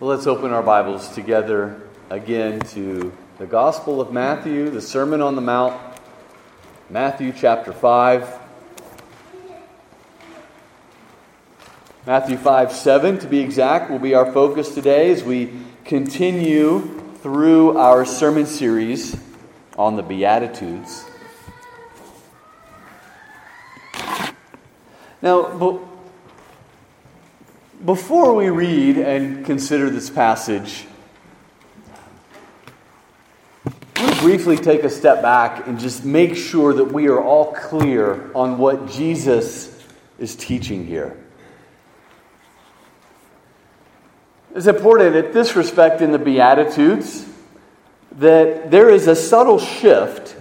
Well, let's open our Bibles together again to the Gospel of Matthew, the Sermon on the Mount, Matthew chapter 5. Matthew 5 7, to be exact, will be our focus today as we continue through our sermon series on the Beatitudes. Now, before we read and consider this passage, I want briefly take a step back and just make sure that we are all clear on what Jesus is teaching here. It's important at this respect in the Beatitudes that there is a subtle shift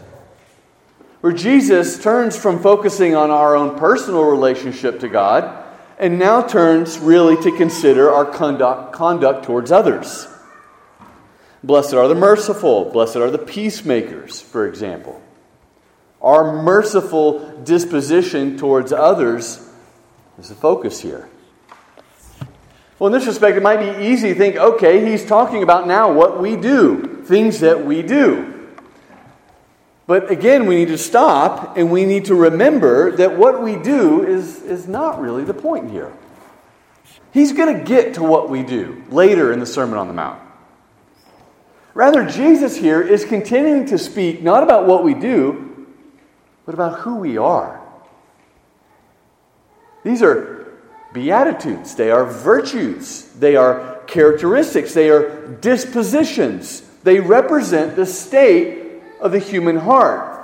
where Jesus turns from focusing on our own personal relationship to God and now turns really to consider our conduct, conduct towards others. Blessed are the merciful, blessed are the peacemakers, for example. Our merciful disposition towards others is the focus here. Well, in this respect, it might be easy to think okay, he's talking about now what we do, things that we do. But again, we need to stop and we need to remember that what we do is, is not really the point here. He's going to get to what we do later in the Sermon on the Mount. Rather, Jesus here is continuing to speak not about what we do, but about who we are. These are beatitudes, they are virtues, they are characteristics, they are dispositions. They represent the state of the human heart.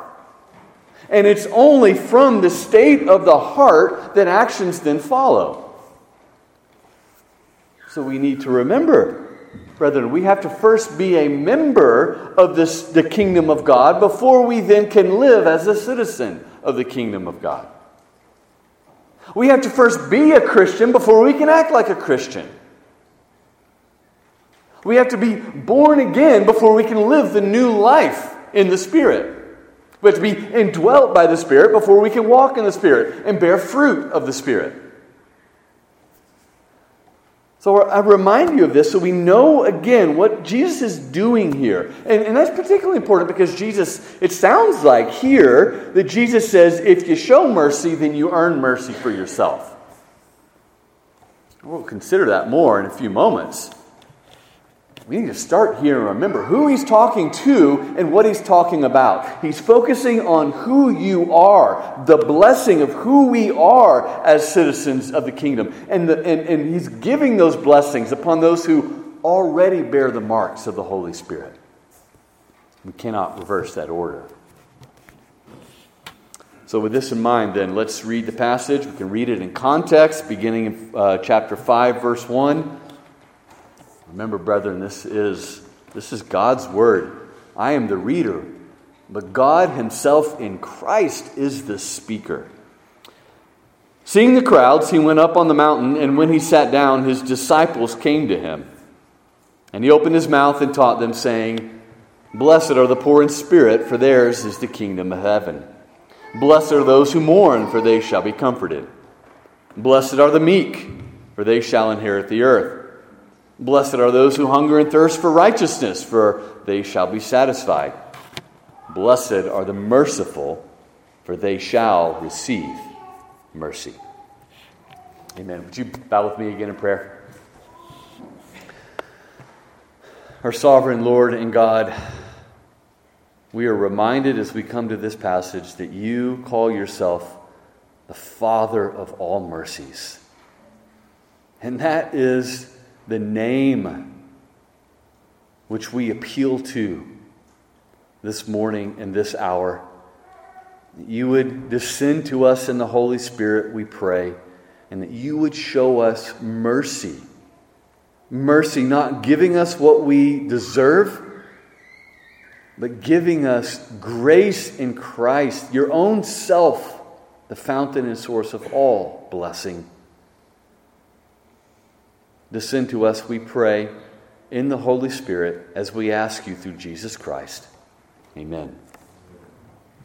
And it's only from the state of the heart that actions then follow. So we need to remember, brethren, we have to first be a member of this, the kingdom of God before we then can live as a citizen of the kingdom of God. We have to first be a Christian before we can act like a Christian. We have to be born again before we can live the new life in the Spirit. We have to be indwelt by the Spirit before we can walk in the Spirit and bear fruit of the Spirit. So I remind you of this so we know again what Jesus is doing here. And, and, that's particularly important because Jesus, it sounds like here that Jesus says, if you show mercy, then you earn mercy for yourself. We'll consider that more in a few moments we need to start here and remember who he's talking to and what he's talking about. He's focusing on who you are, the blessing of who we are as citizens of the kingdom. And, the, and, and he's giving those blessings upon those who already bear the marks of the Holy Spirit. We cannot reverse that order. So, with this in mind, then, let's read the passage. We can read it in context, beginning in uh, chapter 5, verse 1. Remember, brethren, this is, this is God's word. I am the reader, but God Himself in Christ is the speaker. Seeing the crowds, he went up on the mountain, and when he sat down, his disciples came to him. And he opened his mouth and taught them, saying, Blessed are the poor in spirit, for theirs is the kingdom of heaven. Blessed are those who mourn, for they shall be comforted. Blessed are the meek, for they shall inherit the earth. Blessed are those who hunger and thirst for righteousness, for they shall be satisfied. Blessed are the merciful, for they shall receive mercy. Amen. Would you bow with me again in prayer? Our sovereign Lord and God, we are reminded as we come to this passage that you call yourself the Father of all mercies. And that is the name which we appeal to this morning and this hour. You would descend to us in the Holy Spirit, we pray, and that you would show us mercy. Mercy, not giving us what we deserve, but giving us grace in Christ, your own self, the fountain and source of all blessing. Descend to us, we pray, in the Holy Spirit as we ask you through Jesus Christ. Amen.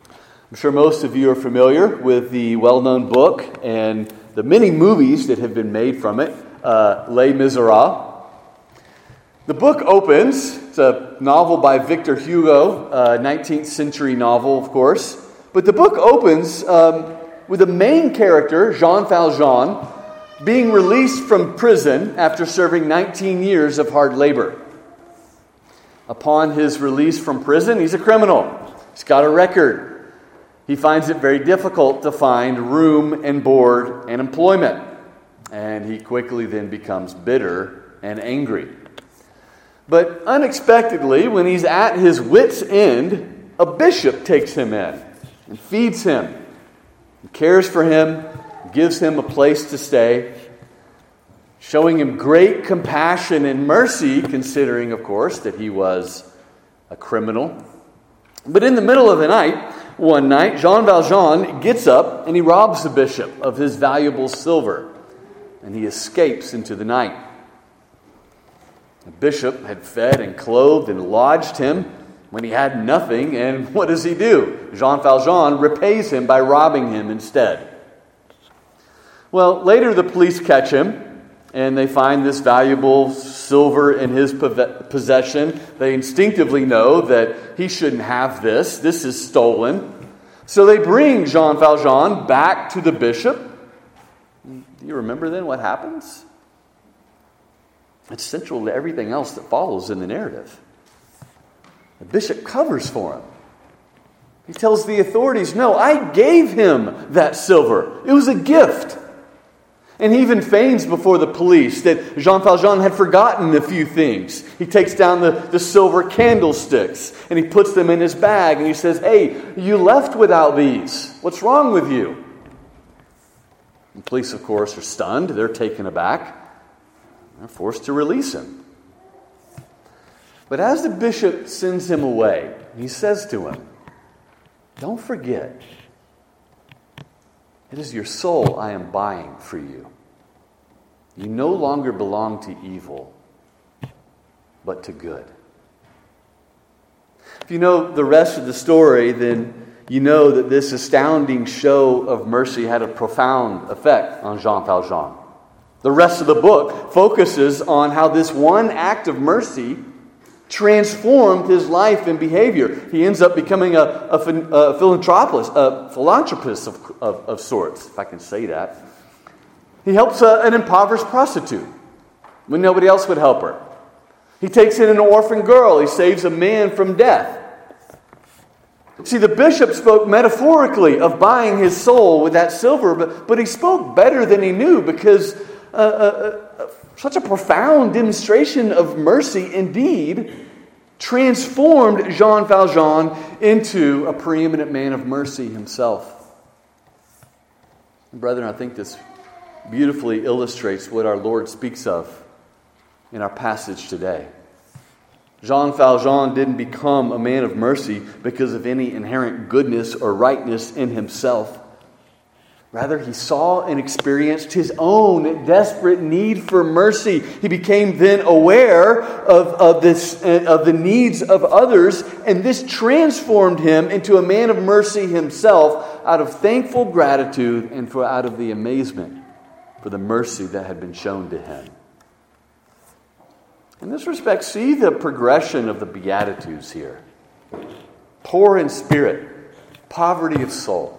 I'm sure most of you are familiar with the well known book and the many movies that have been made from it, uh, Les Miserables. The book opens, it's a novel by Victor Hugo, a 19th century novel, of course. But the book opens um, with the main character, Jean Valjean, being released from prison after serving 19 years of hard labor. Upon his release from prison, he's a criminal. He's got a record. He finds it very difficult to find room and board and employment. And he quickly then becomes bitter and angry. But unexpectedly, when he's at his wits' end, a bishop takes him in and feeds him, and cares for him, gives him a place to stay, showing him great compassion and mercy, considering, of course, that he was a criminal. But in the middle of the night, one night, Jean Valjean gets up and he robs the bishop of his valuable silver, and he escapes into the night. The bishop had fed and clothed and lodged him when he had nothing, and what does he do? Jean Valjean repays him by robbing him instead. Well, later the police catch him and they find this valuable silver in his possession. They instinctively know that he shouldn't have this. This is stolen. So they bring Jean Valjean back to the bishop. Do you remember then what happens? It's central to everything else that follows in the narrative. The bishop covers for him. He tells the authorities, No, I gave him that silver. It was a gift. And he even feigns before the police that Jean Valjean had forgotten a few things. He takes down the, the silver candlesticks and he puts them in his bag and he says, Hey, you left without these. What's wrong with you? The police, of course, are stunned. They're taken aback. They're forced to release him. But as the bishop sends him away, he says to him, Don't forget it is your soul I am buying for you. You no longer belong to evil, but to good. If you know the rest of the story, then you know that this astounding show of mercy had a profound effect on Jean Valjean. The rest of the book focuses on how this one act of mercy transformed his life and behavior. He ends up becoming a, a, a philanthropist, a philanthropist of, of, of, sorts, if I can say that. He helps a, an impoverished prostitute when nobody else would help her. He takes in an orphan girl. He saves a man from death. See, the bishop spoke metaphorically of buying his soul with that silver, but, but he spoke better than he knew because uh, uh, uh such a profound demonstration of mercy indeed transformed Jean Valjean into a preeminent man of mercy himself. Brethren, I think this beautifully illustrates what our Lord speaks of in our passage today. Jean Valjean didn't become a man of mercy because of any inherent goodness or rightness in himself. Rather, he saw and experienced his own desperate need for mercy. He became then aware of, of, this, uh, of the needs of others, and this transformed him into a man of mercy himself out of thankful gratitude and for, out of the amazement for the mercy that had been shown to him. In this respect, see the progression of the Beatitudes here poor in spirit, poverty of soul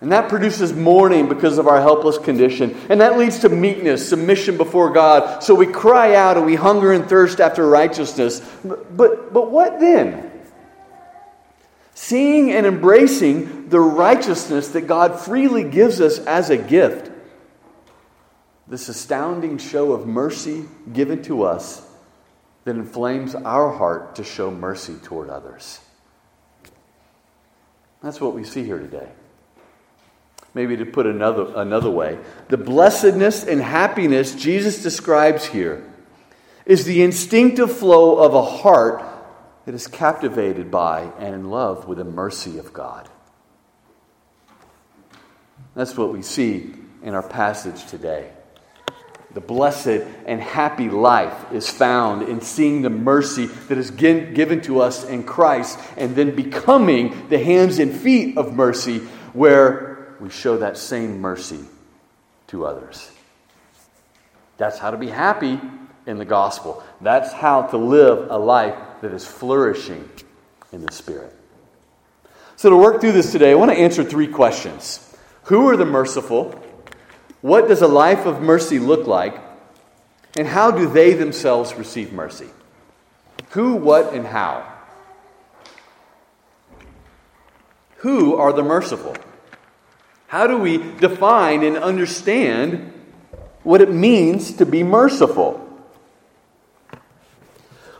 and that produces mourning because of our helpless condition. And that leads to meekness, submission before God. So we cry out and we hunger and thirst after righteousness. But, but, but what then? Seeing and embracing the righteousness that God freely gives us as a gift. This astounding show of mercy given to us that inflames our heart to show mercy toward others. That's what we see here today. Maybe to put another, another way, the blessedness and happiness Jesus describes here is the instinctive flow of a heart that is captivated by and in love with the mercy of God. That's what we see in our passage today. The blessed and happy life is found in seeing the mercy that is given to us in Christ and then becoming the hands and feet of mercy where we show that same mercy to others. That's how to be happy in the gospel. That's how to live a life that is flourishing in the Spirit. So, to work through this today, I want to answer three questions Who are the merciful? What does a life of mercy look like? And how do they themselves receive mercy? Who, what, and how? Who are the merciful? How do we define and understand what it means to be merciful?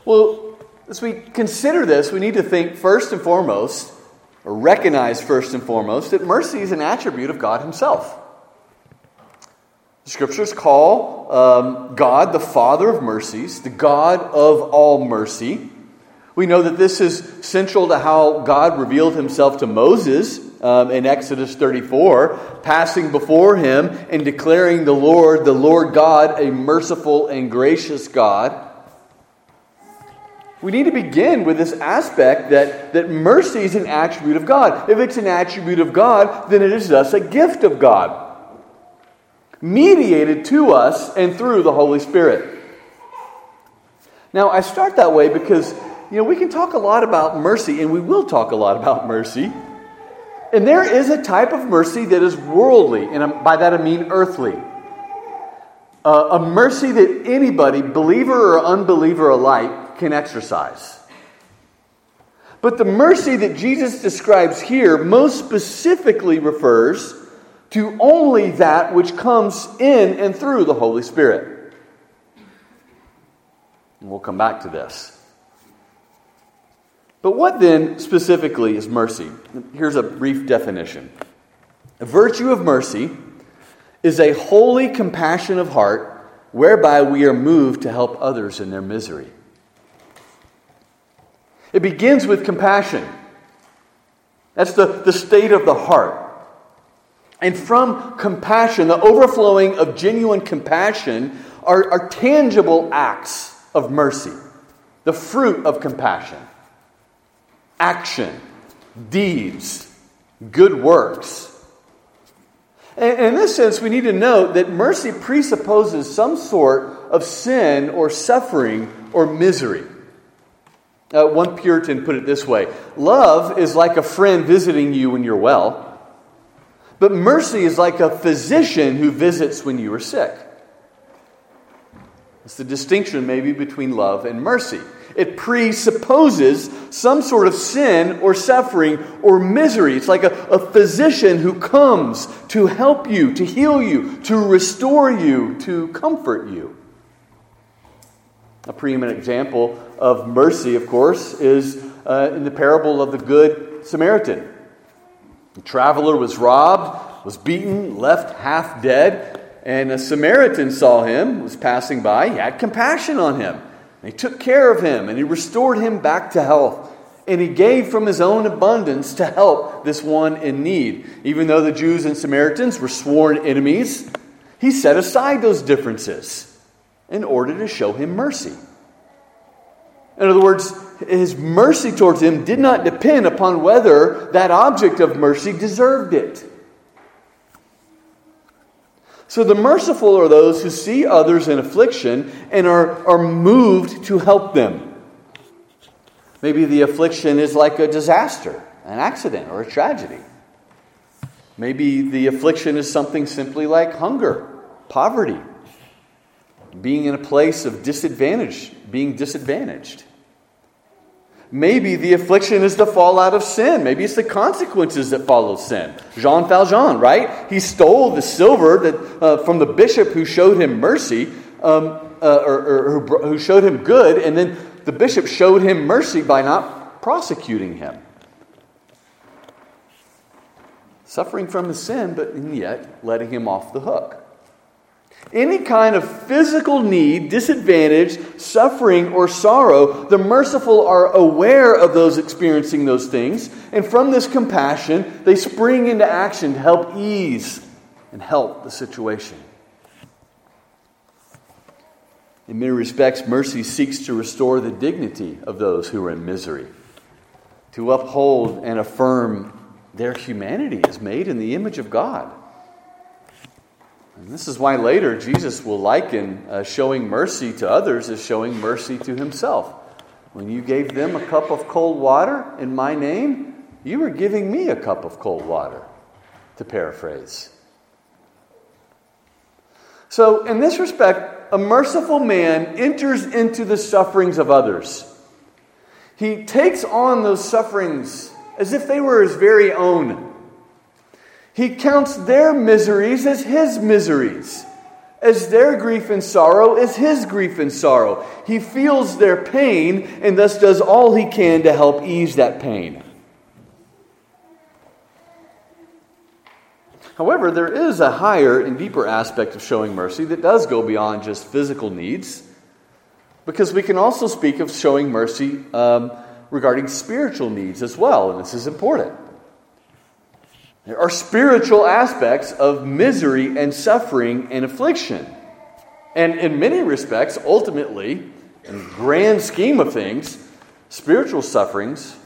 Well, as we consider this, we need to think first and foremost, or recognize first and foremost, that mercy is an attribute of God Himself. The scriptures call um, God the Father of mercies, the God of all mercy. We know that this is central to how God revealed himself to Moses um, in Exodus 34, passing before him and declaring the Lord, the Lord God, a merciful and gracious God. We need to begin with this aspect that, that mercy is an attribute of God. If it's an attribute of God, then it is thus a gift of God mediated to us and through the Holy Spirit. Now, I start that way because, you know, we can talk a lot about mercy, and we will talk a lot about mercy. And there is a type of mercy that is worldly, and by that I mean earthly. Uh, a mercy that anybody, believer or unbeliever alike, can exercise. But the mercy that Jesus describes here most specifically refers to only that which comes in and through the Holy Spirit. And we'll come back to this. But what then specifically is mercy? Here's a brief definition. A virtue of mercy is a holy compassion of heart whereby we are moved to help others in their misery. It begins with compassion. That's the, the state of the heart. And from compassion, the overflowing of genuine compassion, are, are tangible acts of mercy, the fruit of compassion, action, deeds, good works. In this sense, we need to note that mercy presupposes some sort of sin or suffering or misery. Uh, one Puritan put it this way Love is like a friend visiting you when you're well. But mercy is like a physician who visits when you are sick. It's the distinction, maybe, between love and mercy. It presupposes some sort of sin or suffering or misery. It's like a, a physician who comes to help you, to heal you, to restore you, to comfort you. A preeminent example of mercy, of course, is uh, in the parable of the Good Samaritan. The traveler was robbed, was beaten, left half dead, and a Samaritan saw him, was passing by. He had compassion on him. He took care of him, and he restored him back to health. And he gave from his own abundance to help this one in need. Even though the Jews and Samaritans were sworn enemies, he set aside those differences in order to show him mercy. In other words, his mercy towards him did not depend upon whether that object of mercy deserved it. So the merciful are those who see others in affliction and are, are moved to help them. Maybe the affliction is like a disaster, an accident, or a tragedy. Maybe the affliction is something simply like hunger, poverty, being in a place of disadvantage, being disadvantaged. Maybe the affliction is the fallout of sin. Maybe it's the consequences that follow sin. Jean Valjean, right? He stole the silver that, uh, from the bishop who showed him mercy, um, uh, or, or, or who showed him good, and then the bishop showed him mercy by not prosecuting him. Suffering from his sin, but yet letting him off the hook. Any kind of physical need, disadvantage, suffering, or sorrow, the merciful are aware of those experiencing those things, and from this compassion, they spring into action to help ease and help the situation. In many respects, mercy seeks to restore the dignity of those who are in misery, to uphold and affirm their humanity as made in the image of God. And this is why later Jesus will liken uh, showing mercy to others as showing mercy to himself. When you gave them a cup of cold water in my name, you were giving me a cup of cold water, to paraphrase. So, in this respect, a merciful man enters into the sufferings of others. He takes on those sufferings as if they were his very own. He counts their miseries as his miseries, as their grief and sorrow as his grief and sorrow. He feels their pain and thus does all he can to help ease that pain. However, there is a higher and deeper aspect of showing mercy that does go beyond just physical needs, because we can also speak of showing mercy um, regarding spiritual needs as well, and this is important. There are spiritual aspects of misery and suffering and affliction. And in many respects, ultimately, in the grand scheme of things, spiritual sufferings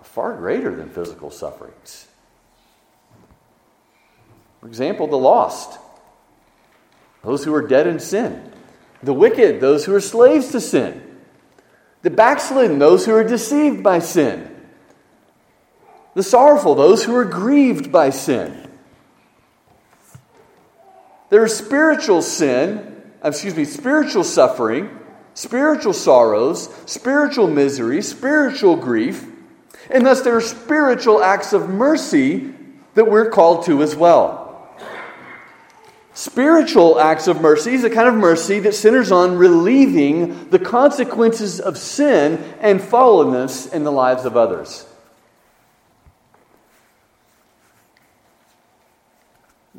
are far greater than physical sufferings. For example, the lost, those who are dead in sin, the wicked, those who are slaves to sin, the backslidden, those who are deceived by sin, the sorrowful, those who are grieved by sin. There is spiritual sin, uh, excuse me, spiritual suffering, spiritual sorrows, spiritual misery, spiritual grief, and thus there are spiritual acts of mercy that we're called to as well. Spiritual acts of mercy is a kind of mercy that centers on relieving the consequences of sin and fallenness in the lives of others.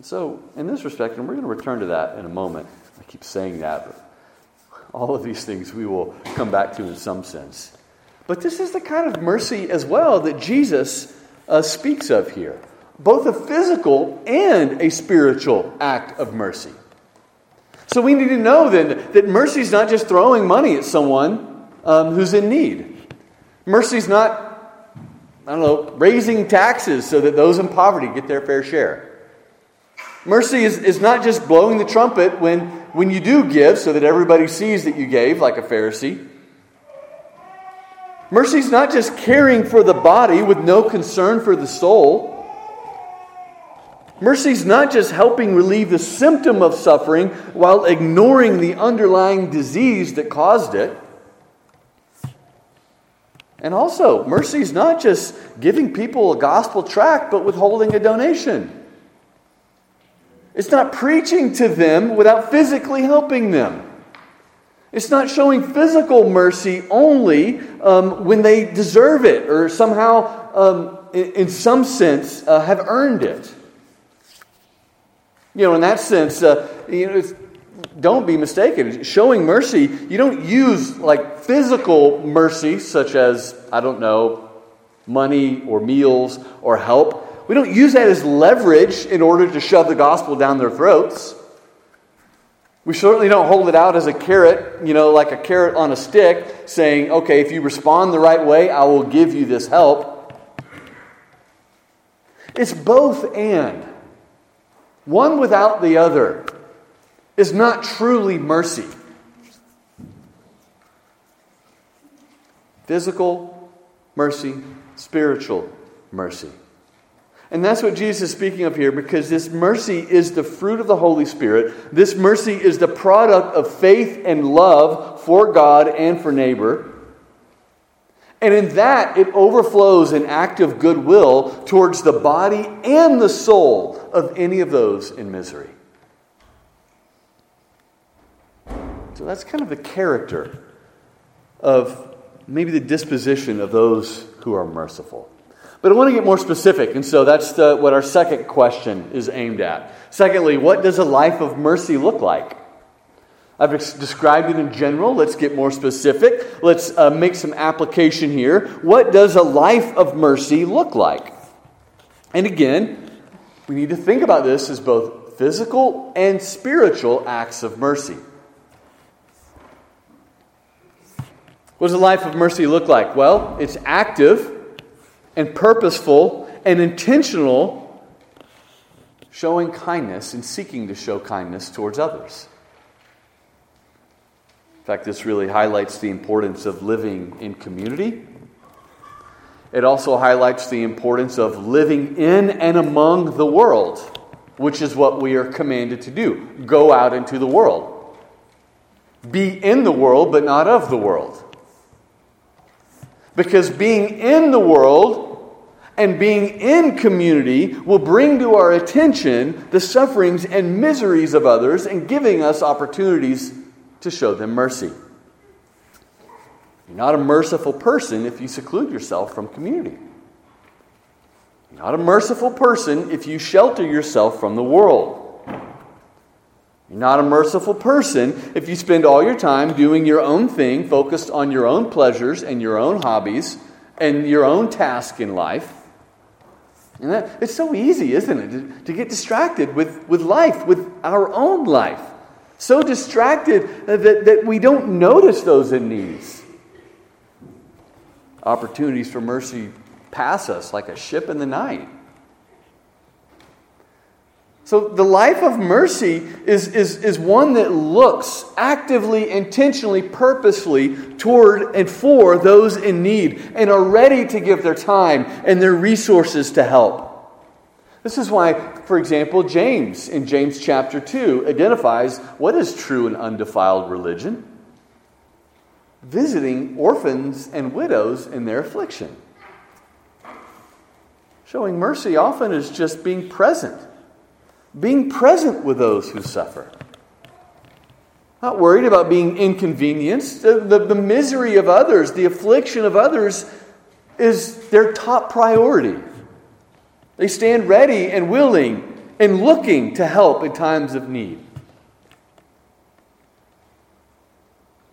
So, in this respect, and we're going to return to that in a moment, I keep saying that, but all of these things we will come back to in some sense. But this is the kind of mercy as well that Jesus uh, speaks of here both a physical and a spiritual act of mercy. So we need to know then that mercy is not just throwing money at someone um, who's in need. Mercy is not, I don't know, raising taxes so that those in poverty get their fair share. Mercy is, is not just blowing the trumpet when, when you do give so that everybody sees that you gave, like a Pharisee. Mercy is not just caring for the body with no concern for the soul. Mercy is not just helping relieve the symptom of suffering while ignoring the underlying disease that caused it. And also, mercy is not just giving people a gospel tract, but withholding a donation. It's not preaching to them without physically helping them. It's not showing physical mercy only um, when they deserve it or somehow, um, in, in, some sense, uh, have earned it. You know, in that sense, uh, you know, don't be mistaken. Showing mercy, you don't use like physical mercy, such as, I don't know, money or meals or help. We don't use that as leverage in order to shove the gospel down their throats. We certainly don't hold it out as a carrot, you know, like a carrot on a stick, saying, okay, if you respond the right way, I will give you this help. It's both and. One without the other is not truly mercy. Physical mercy, spiritual mercy. And that's what Jesus is speaking of here because this mercy is the fruit of the Holy Spirit. This mercy is the product of faith and love for God and for neighbor. And in that, it overflows an act of goodwill towards the body and the soul of any of those in misery. So that's kind of the character of maybe the disposition of those who are merciful. But I want to get more specific, and so that's the, what our second question is aimed at. Secondly, what does a life of mercy look like? I've described it in general. Let's get more specific. Let's uh, make some application here. What does a life of mercy look like? And again, we need to think about this as both physical and spiritual acts of mercy. What does a life of mercy look like? Well, it's active and purposeful and intentional showing kindness and seeking to show kindness towards others. In fact, this really highlights the importance of living in community. It also highlights the importance of living in and among the world, which is what we are commanded to do. Go out into the world. Be in the world, but not of the world. Because being in the world and being in community will bring to our attention the sufferings and miseries of others and giving us opportunities to show them mercy. You're not a merciful person if you seclude yourself from community. You're not a merciful person if you shelter yourself from the world. You're not a merciful person if you spend all your time doing your own thing, focused on your own pleasures and your own hobbies and your own task in life. And that, it's so easy, isn't it, to, to get distracted with, with life, with our own life. So distracted that, that we don't notice those in needs. Opportunities for mercy pass us like a ship in the night. So, the life of mercy is, is, is one that looks actively, intentionally, purposefully toward and for those in need and are ready to give their time and their resources to help. This is why, for example, James in James chapter 2 identifies what is true and undefiled religion visiting orphans and widows in their affliction. Showing mercy often is just being present being present with those who suffer. Not worried about being inconvenienced. The, the, the, misery of others, the affliction of others, is their top priority. They stand ready and willing and looking to help in times of need.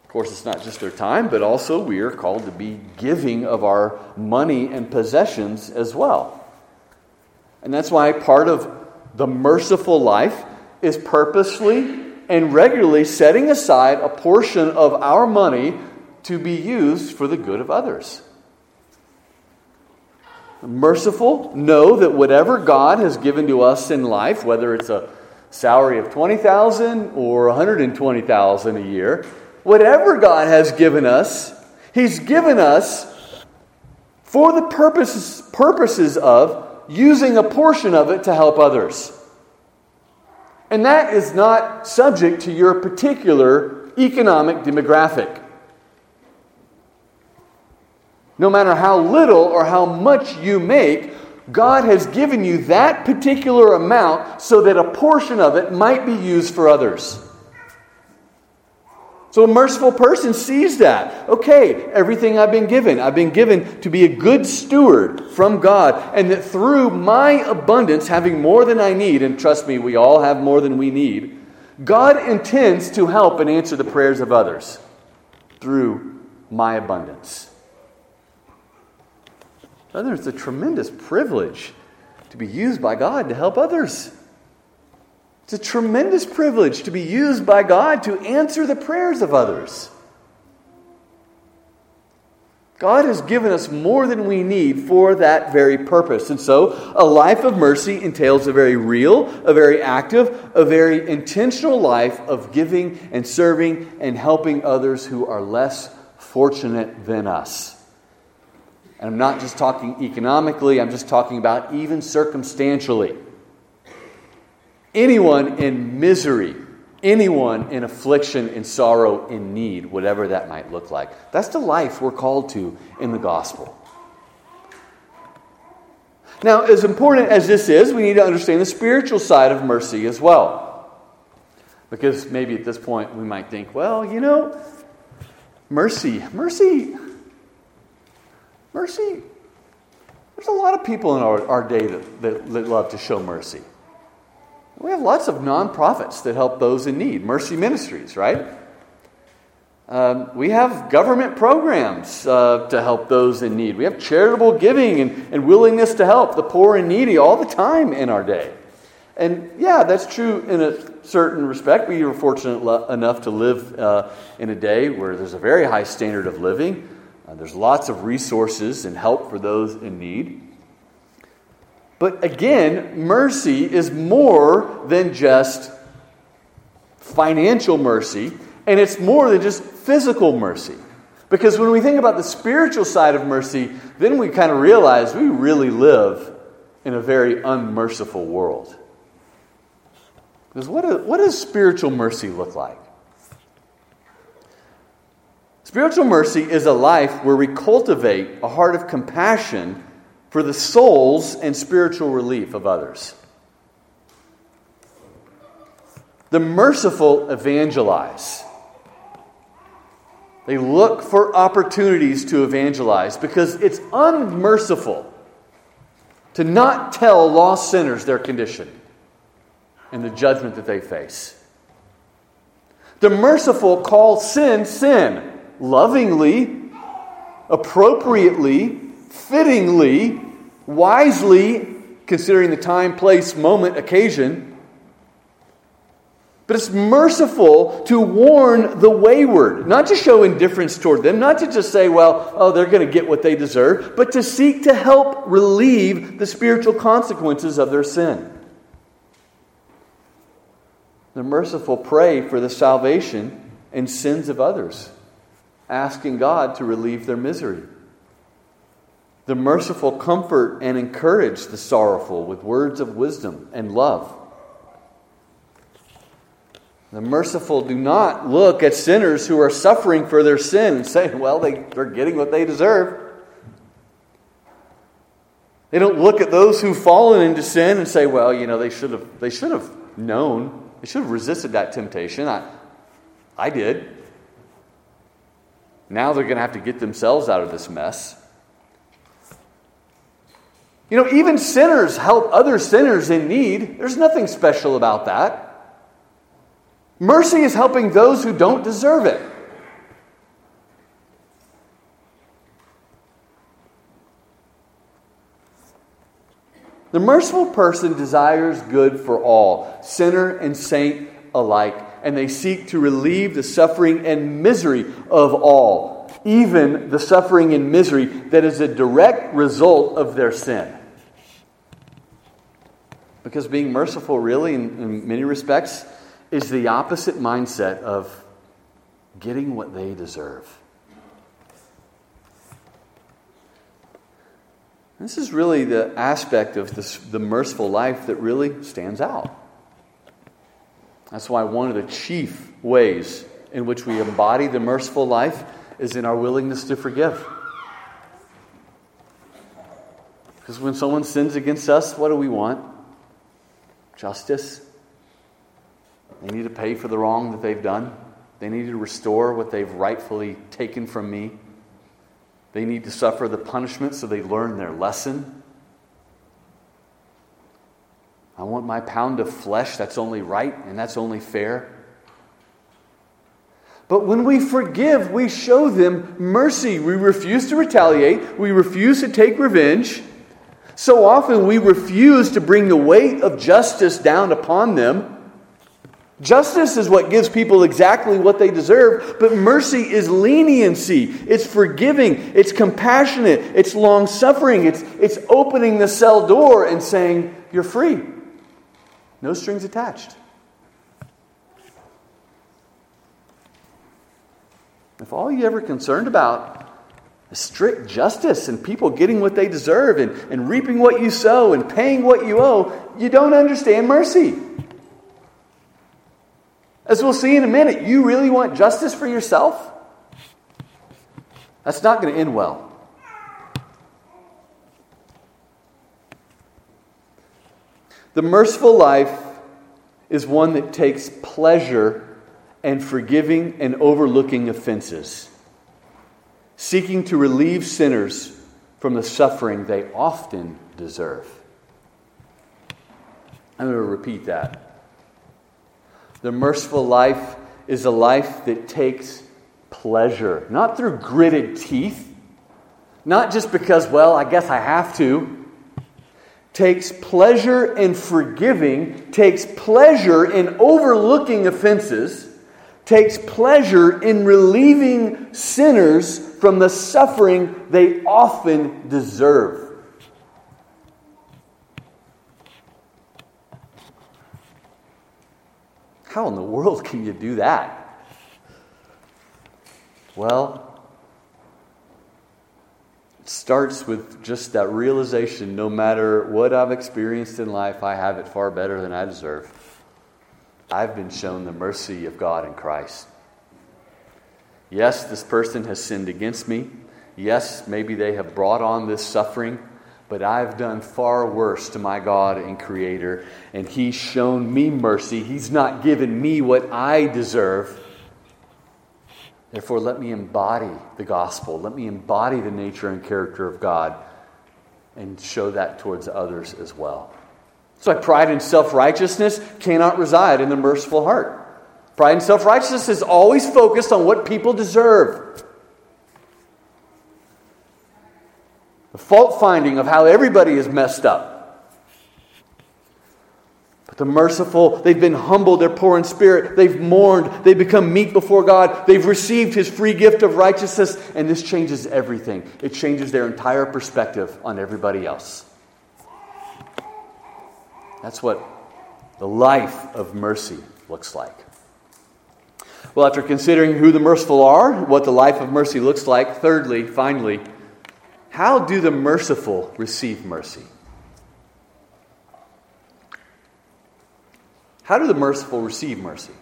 Of course, it's not just their time, but also we are called to be giving of our money and possessions as well. And that's why part of the merciful life is purposely and regularly setting aside a portion of our money to be used for the good of others. Merciful, know that whatever God has given to us in life, whether it's a salary of 20,000 or 120,000 a year, whatever God has given us, he's given us for the purposes purposes of using a portion of it to help others. And that is not subject to your particular economic demographic. No matter how little or how much you make, God has given you that particular amount so that a portion of it might be used for others. So a merciful person sees that. Okay, everything I've been given, I've been given to be a good steward from God, and that through my abundance, having more than I need, and trust me, we all have more than we need, God intends to help and answer the prayers of others through my abundance. Brother, it's a tremendous privilege to be used by God to help others. It's a tremendous privilege to be used by God to answer the prayers of others. God has given us more than we need for that very purpose. And so, a life of mercy entails a very real, a very active, a very intentional life of giving and serving and helping others who are less fortunate than us. And I'm not just talking economically, I'm just talking about even circumstantially. Anyone in misery, anyone in affliction, in sorrow, in need, whatever that might look like. That's the life we're called to in the gospel. Now, as important as this is, we need to understand the spiritual side of mercy as well. Because maybe at this point we might think, well, you know, mercy, mercy, mercy. There's a lot of people in our, our day that, that, that love to show mercy. We have lots of nonprofits that help those in need, mercy ministries, right? Um, we have government programs uh, to help those in need. We have charitable giving and, and willingness to help the poor and needy all the time in our day. And yeah, that's true in a certain respect. We are fortunate lo- enough to live uh, in a day where there's a very high standard of living. Uh, there's lots of resources and help for those in need. But again, mercy is more than just financial mercy, and it's more than just physical mercy. Because when we think about the spiritual side of mercy, then we kind of realize we really live in a very unmerciful world. Because what, what does spiritual mercy look like? Spiritual mercy is a life where we cultivate a heart of compassion for the souls and spiritual relief of others. The merciful evangelize. They look for opportunities to evangelize because it's unmerciful to not tell lost sinners their condition and the judgment that they face. The merciful call sin sin lovingly, appropriately, fittingly, wisely, considering the time, place, moment, occasion but it's merciful to warn the wayward, not to show indifference toward them, not to just say, well, oh, they're going to get what they deserve, but to seek to help relieve the spiritual consequences of their sin. The merciful pray for the salvation and sins of others, asking God to relieve their misery. The merciful comfort and encourage the sorrowful with words of wisdom and love. The merciful do not look at sinners who are suffering for their sin and say, well, they, they're getting what they deserve. They don't look at those who've fallen into sin and say, well, you know, they should have, they should have known. They should have resisted that temptation. I, I did. Now they're going to have to get themselves out of this mess. You know, even sinners help other sinners in need. There's nothing special about that. Mercy is helping those who don't deserve it. The merciful person desires good for all, sinner and saint alike, and they seek to relieve the suffering and misery of all, even the suffering and misery that is a direct result of their sin. Because being merciful, really, in, in many respects, is the opposite mindset of getting what they deserve. This is really the aspect of this, the merciful life that really stands out. That's why one of the chief ways in which we embody the merciful life is in our willingness to forgive. Because when someone sins against us, what do we want? Justice. They need to pay for the wrong that they've done. They need to restore what they've rightfully taken from me. They need to suffer the punishment so they learn their lesson. I want my pound of flesh. That's only right and that's only fair. But when we forgive, we show them mercy. We refuse to retaliate, we refuse to take revenge. So often we refuse to bring the weight of justice down upon them. Justice is what gives people exactly what they deserve, but mercy is leniency. It's forgiving, it's compassionate, it's long suffering, it's, it's opening the cell door and saying, You're free. No strings attached. If all you ever concerned about strict justice and people getting what they deserve and, and reaping what you sow and paying what you owe, you don't understand mercy. As we'll see in a minute, you really want justice for yourself? That's not going to end well. The merciful life is one that takes pleasure in forgiving and overlooking offenses, seeking to relieve sinners from the suffering they often deserve. I'm going to repeat that. The merciful life is a life that takes pleasure, not through gritted teeth, not just because, well, I guess I have to. Takes pleasure in forgiving, takes pleasure in overlooking offenses, takes pleasure in relieving sinners from the suffering they often deserve. How in the world can you do that? Well, it starts with just that realization no matter what I've experienced in life, I have it far better than I deserve. I've been shown the mercy of God in Christ. Yes, this person has sinned against me. Yes, maybe they have brought on this suffering, but I've done far worse to my God and Creator, and He's shown me mercy. He's not given me what I deserve. Therefore, let me embody the gospel. Let me embody the nature and character of God and show that towards others as well. So, pride and self righteousness cannot reside in the merciful heart. Pride and self righteousness is always focused on what people deserve. The fault finding of how everybody is messed up. But the merciful, they've been humbled, they're poor in spirit, they've mourned, they've become meek before God, they've received His free gift of righteousness, and this changes everything. It changes their entire perspective on everybody else. That's what the life of mercy looks like. Well, after considering who the merciful are, what the life of mercy looks like, thirdly, finally, how do the merciful receive mercy? How do the merciful receive mercy?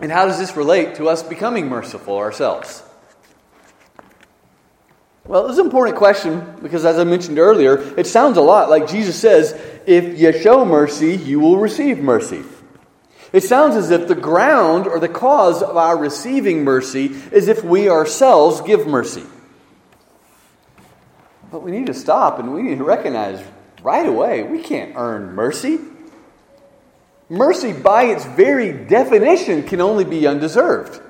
And how does this relate to us becoming merciful ourselves? Well, is an important question because, as I mentioned earlier, it sounds a lot like Jesus says, If you show mercy, you will receive mercy. It sounds as if the ground or the cause of our receiving mercy is if we ourselves give mercy. But we need to stop and we need to recognize right away we can't earn mercy. Mercy, by its very definition, can only be undeserved.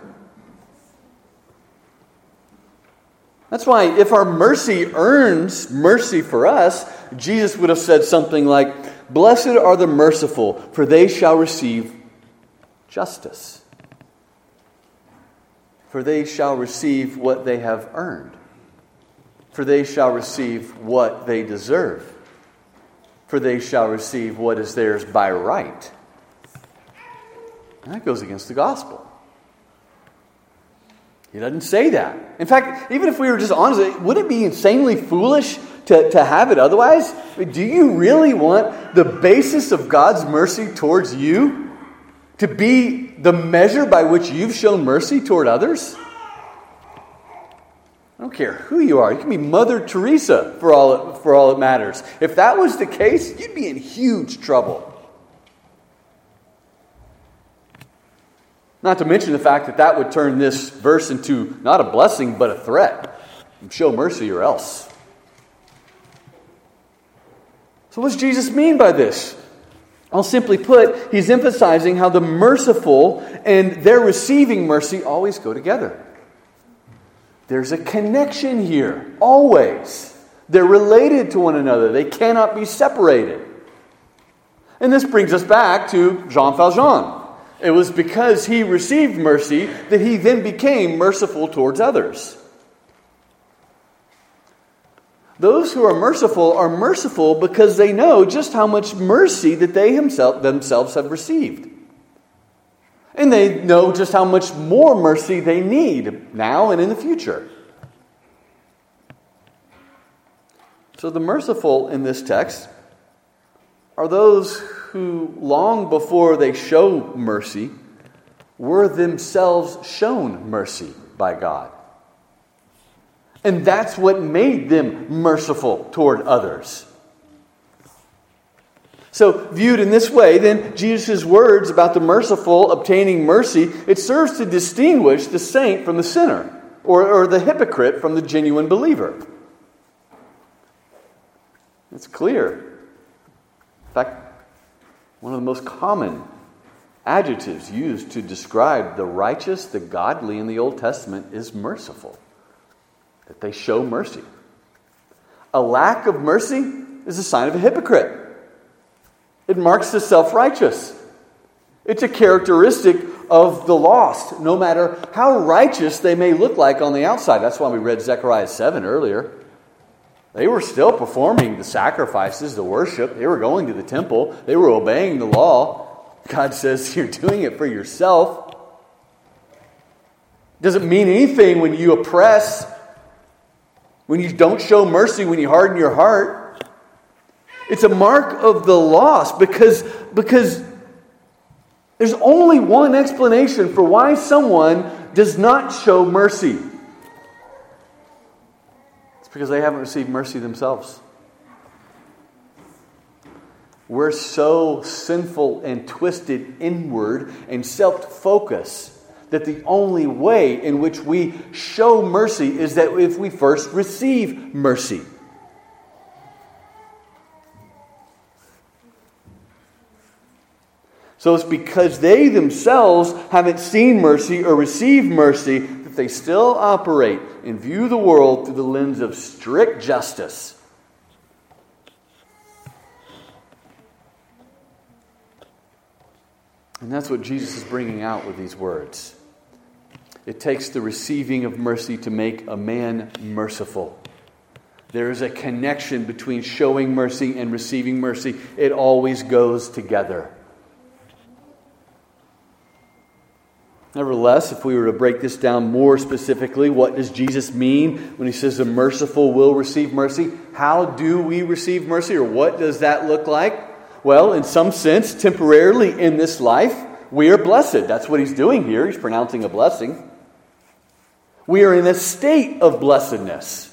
That's why, if our mercy earns mercy for us, Jesus would have said something like, Blessed are the merciful, for they shall receive justice. For they shall receive what they have earned. For they shall receive what they deserve. For they shall receive what is theirs by right. And that goes against the gospel. He doesn't say that. In fact, even if we were just honest, would it be insanely foolish to, to have it otherwise? Do you really want the basis of God's mercy towards you to be the measure by which you've shown mercy toward others? I don't care who you are. You can be Mother Teresa for all, for all it matters. If that was the case, you'd be in huge trouble. Not to mention the fact that that would turn this verse into not a blessing, but a threat. Show mercy or else. So, what does Jesus mean by this? I'll simply put, he's emphasizing how the merciful and their receiving mercy always go together. There's a connection here, always. They're related to one another, they cannot be separated. And this brings us back to Jean Valjean. It was because he received mercy that he then became merciful towards others. Those who are merciful are merciful because they know just how much mercy that they himself, themselves have received. And they know just how much more mercy they need now and in the future. So the merciful in this text are those who, long before they show mercy, were themselves shown mercy by God. And that's what made them merciful toward others. So, viewed in this way, then Jesus' words about the merciful obtaining mercy, it serves to distinguish the saint from the sinner, or, or the hypocrite from the genuine believer. It's clear. In fact, one of the most common adjectives used to describe the righteous, the godly in the Old Testament is merciful that they show mercy. A lack of mercy is a sign of a hypocrite. It marks the self righteous. It's a characteristic of the lost, no matter how righteous they may look like on the outside. That's why we read Zechariah 7 earlier. They were still performing the sacrifices, the worship. They were going to the temple, they were obeying the law. God says you're doing it for yourself. Doesn't mean anything when you oppress, when you don't show mercy, when you harden your heart. It's a mark of the loss because, because there's only one explanation for why someone does not show mercy. Because they haven't received mercy themselves. We're so sinful and twisted inward and self focused that the only way in which we show mercy is that if we first receive mercy. So it's because they themselves haven't seen mercy or received mercy they still operate and view the world through the lens of strict justice. And that's what Jesus is bringing out with these words. It takes the receiving of mercy to make a man merciful. There is a connection between showing mercy and receiving mercy, it always goes together. Nevertheless, if we were to break this down more specifically, what does Jesus mean when he says the merciful will receive mercy? How do we receive mercy, or what does that look like? Well, in some sense, temporarily in this life, we are blessed. That's what he's doing here. He's pronouncing a blessing. We are in a state of blessedness.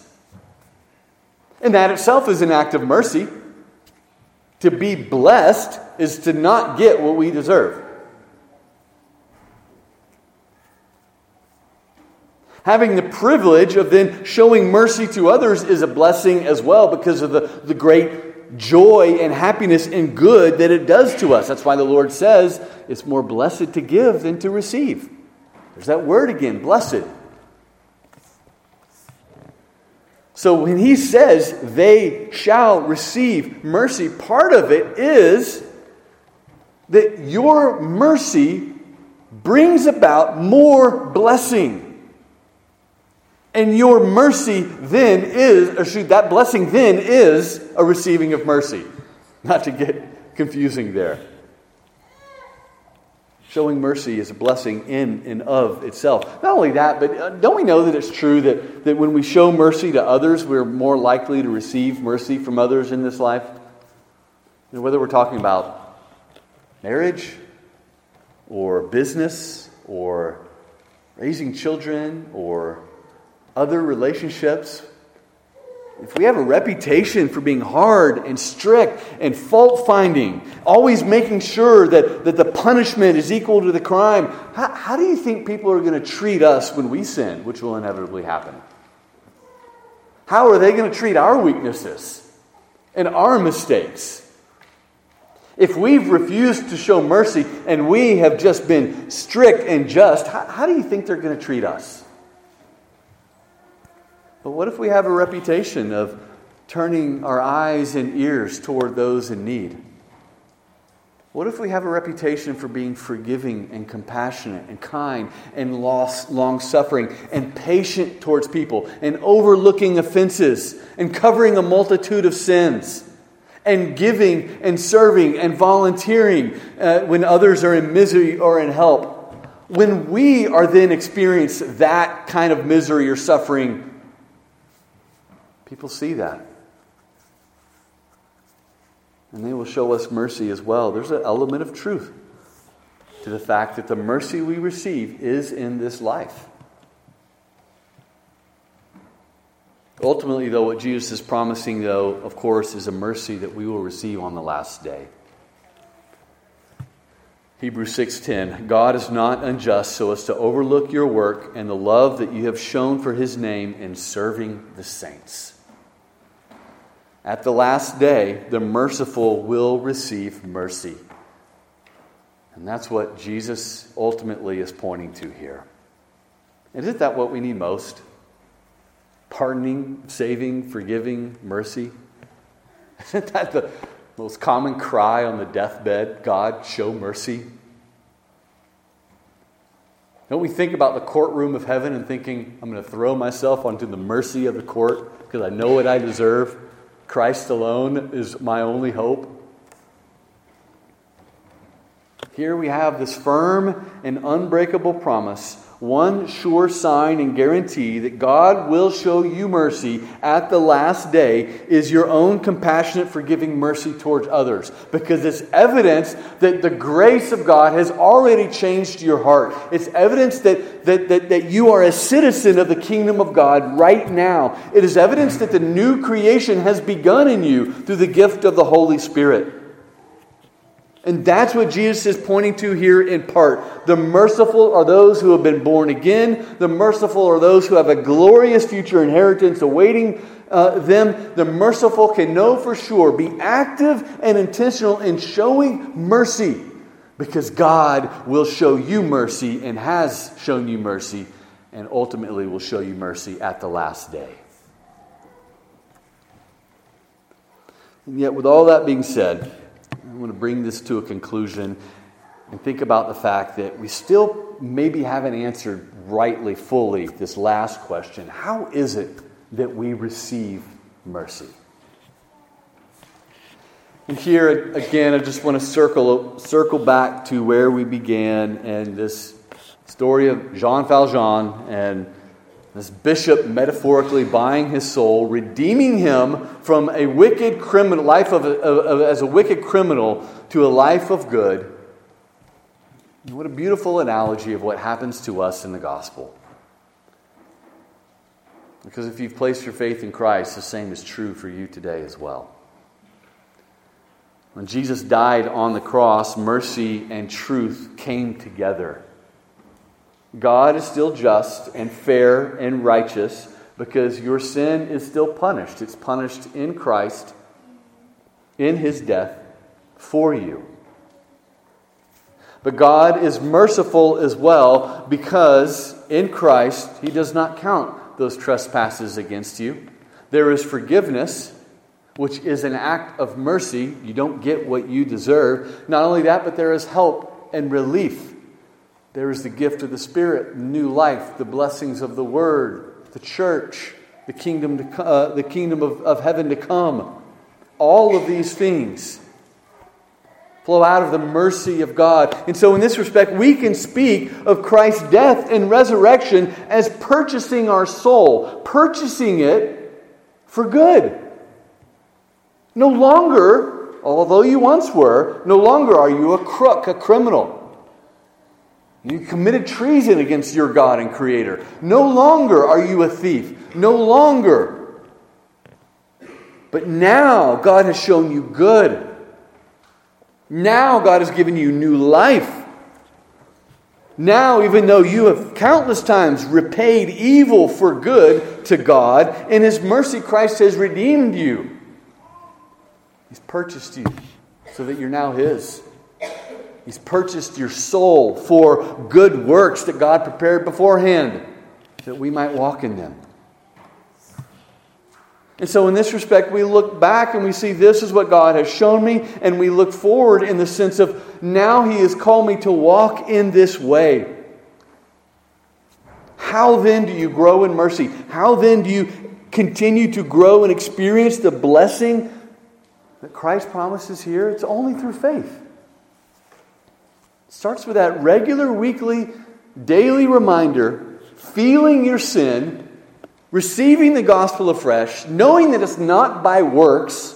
And that itself is an act of mercy. To be blessed is to not get what we deserve. Having the privilege of then showing mercy to others is a blessing as well because of the, the great joy and happiness and good that it does to us. That's why the Lord says it's more blessed to give than to receive. There's that word again, blessed. So when he says they shall receive mercy, part of it is that your mercy brings about more blessing. And your mercy then is, or shoot, that blessing then is a receiving of mercy. Not to get confusing there. Showing mercy is a blessing in and of itself. Not only that, but uh, don't we know that it's true that, that when we show mercy to others, we're more likely to receive mercy from others in this life? You know, whether we're talking about marriage or business or raising children or other relationships, if we have a reputation for being hard and strict and fault finding, always making sure that, that the punishment is equal to the crime, how, how do you think people are going to treat us when we sin, which will inevitably happen? How are they going to treat our weaknesses and our mistakes? If we've refused to show mercy and we have just been strict and just, how, how do you think they're going to treat us? But what if we have a reputation of turning our eyes and ears toward those in need? What if we have a reputation for being forgiving and compassionate and kind and long suffering and patient towards people and overlooking offenses and covering a multitude of sins and giving and serving and volunteering uh, when others are in misery or in help? When we are then experience that kind of misery or suffering, People see that. And they will show us mercy as well. There's an element of truth to the fact that the mercy we receive is in this life. Ultimately, though, what Jesus is promising, though, of course, is a mercy that we will receive on the last day. Hebrews 6:10 God is not unjust so as to overlook your work and the love that you have shown for his name in serving the saints. At the last day, the merciful will receive mercy. And that's what Jesus ultimately is pointing to here. Isn't that what we need most? Pardoning, saving, forgiving, mercy? Isn't that the most common cry on the deathbed? God, show mercy. Don't we think about the courtroom of heaven and thinking, I'm going to throw myself onto the mercy of the court because I know what I deserve? Christ alone is my only hope. Here we have this firm and unbreakable promise one sure sign and guarantee that God will show you mercy at the last day is your own compassionate, forgiving mercy towards others. Because it's evidence that the grace of God has already changed your heart. It's evidence that, that, that, that you are a citizen of the kingdom of God right now. It is evidence that the new creation has begun in you through the gift of the Holy Spirit. And that's what Jesus is pointing to here in part. The merciful are those who have been born again. The merciful are those who have a glorious future inheritance awaiting uh, them. The merciful can know for sure, be active and intentional in showing mercy because God will show you mercy and has shown you mercy and ultimately will show you mercy at the last day. And yet, with all that being said, want to bring this to a conclusion and think about the fact that we still maybe haven't answered rightly, fully this last question How is it that we receive mercy? And here again, I just want to circle, circle back to where we began and this story of Jean Valjean and this bishop metaphorically buying his soul, redeeming him from a wicked criminal life of, of, of, as a wicked criminal to a life of good. What a beautiful analogy of what happens to us in the gospel. Because if you've placed your faith in Christ, the same is true for you today as well. When Jesus died on the cross, mercy and truth came together. God is still just and fair and righteous because your sin is still punished. It's punished in Christ, in his death, for you. But God is merciful as well because in Christ he does not count those trespasses against you. There is forgiveness, which is an act of mercy. You don't get what you deserve. Not only that, but there is help and relief there is the gift of the Spirit, new life, the blessings of the Word, the church, the kingdom, to, uh, the kingdom of, of heaven to come. All of these things flow out of the mercy of God. And so, in this respect, we can speak of Christ's death and resurrection as purchasing our soul, purchasing it for good. No longer, although you once were, no longer are you a crook, a criminal. You committed treason against your God and Creator. No longer are you a thief. No longer. But now God has shown you good. Now God has given you new life. Now, even though you have countless times repaid evil for good to God, in His mercy, Christ has redeemed you. He's purchased you so that you're now His. He's purchased your soul for good works that God prepared beforehand that we might walk in them. And so, in this respect, we look back and we see this is what God has shown me, and we look forward in the sense of now He has called me to walk in this way. How then do you grow in mercy? How then do you continue to grow and experience the blessing that Christ promises here? It's only through faith starts with that regular, weekly, daily reminder, feeling your sin, receiving the gospel afresh, knowing that it's not by works,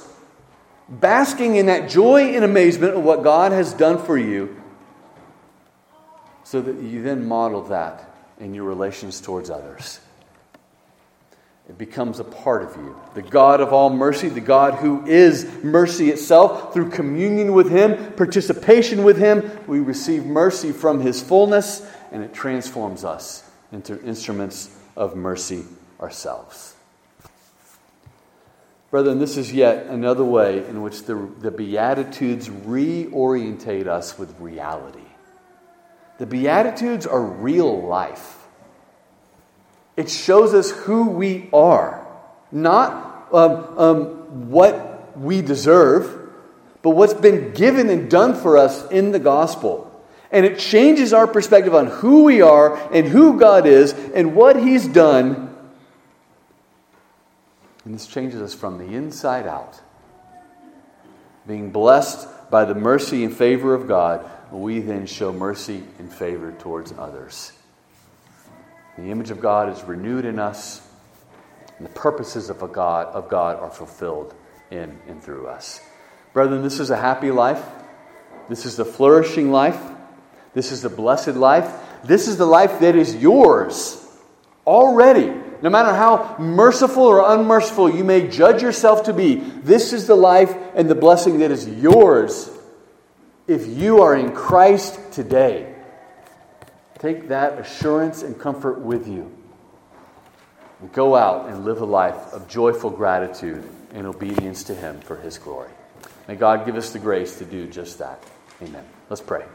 basking in that joy and amazement of what God has done for you, so that you then model that in your relations towards others. It becomes a part of you. The God of all mercy, the God who is mercy itself, through communion with Him, participation with Him, we receive mercy from His fullness, and it transforms us into instruments of mercy ourselves. Brethren, this is yet another way in which the, the Beatitudes reorientate us with reality. The Beatitudes are real life. It shows us who we are, not um, um, what we deserve, but what's been given and done for us in the gospel. And it changes our perspective on who we are and who God is and what He's done. And this changes us from the inside out. Being blessed by the mercy and favor of God, we then show mercy and favor towards others. The image of God is renewed in us, and the purposes of, God, of God are fulfilled in and through us. Brethren, this is a happy life. This is the flourishing life. This is the blessed life. This is the life that is yours already. No matter how merciful or unmerciful you may judge yourself to be, this is the life and the blessing that is yours if you are in Christ today. Take that assurance and comfort with you. And go out and live a life of joyful gratitude and obedience to Him for His glory. May God give us the grace to do just that. Amen. Let's pray.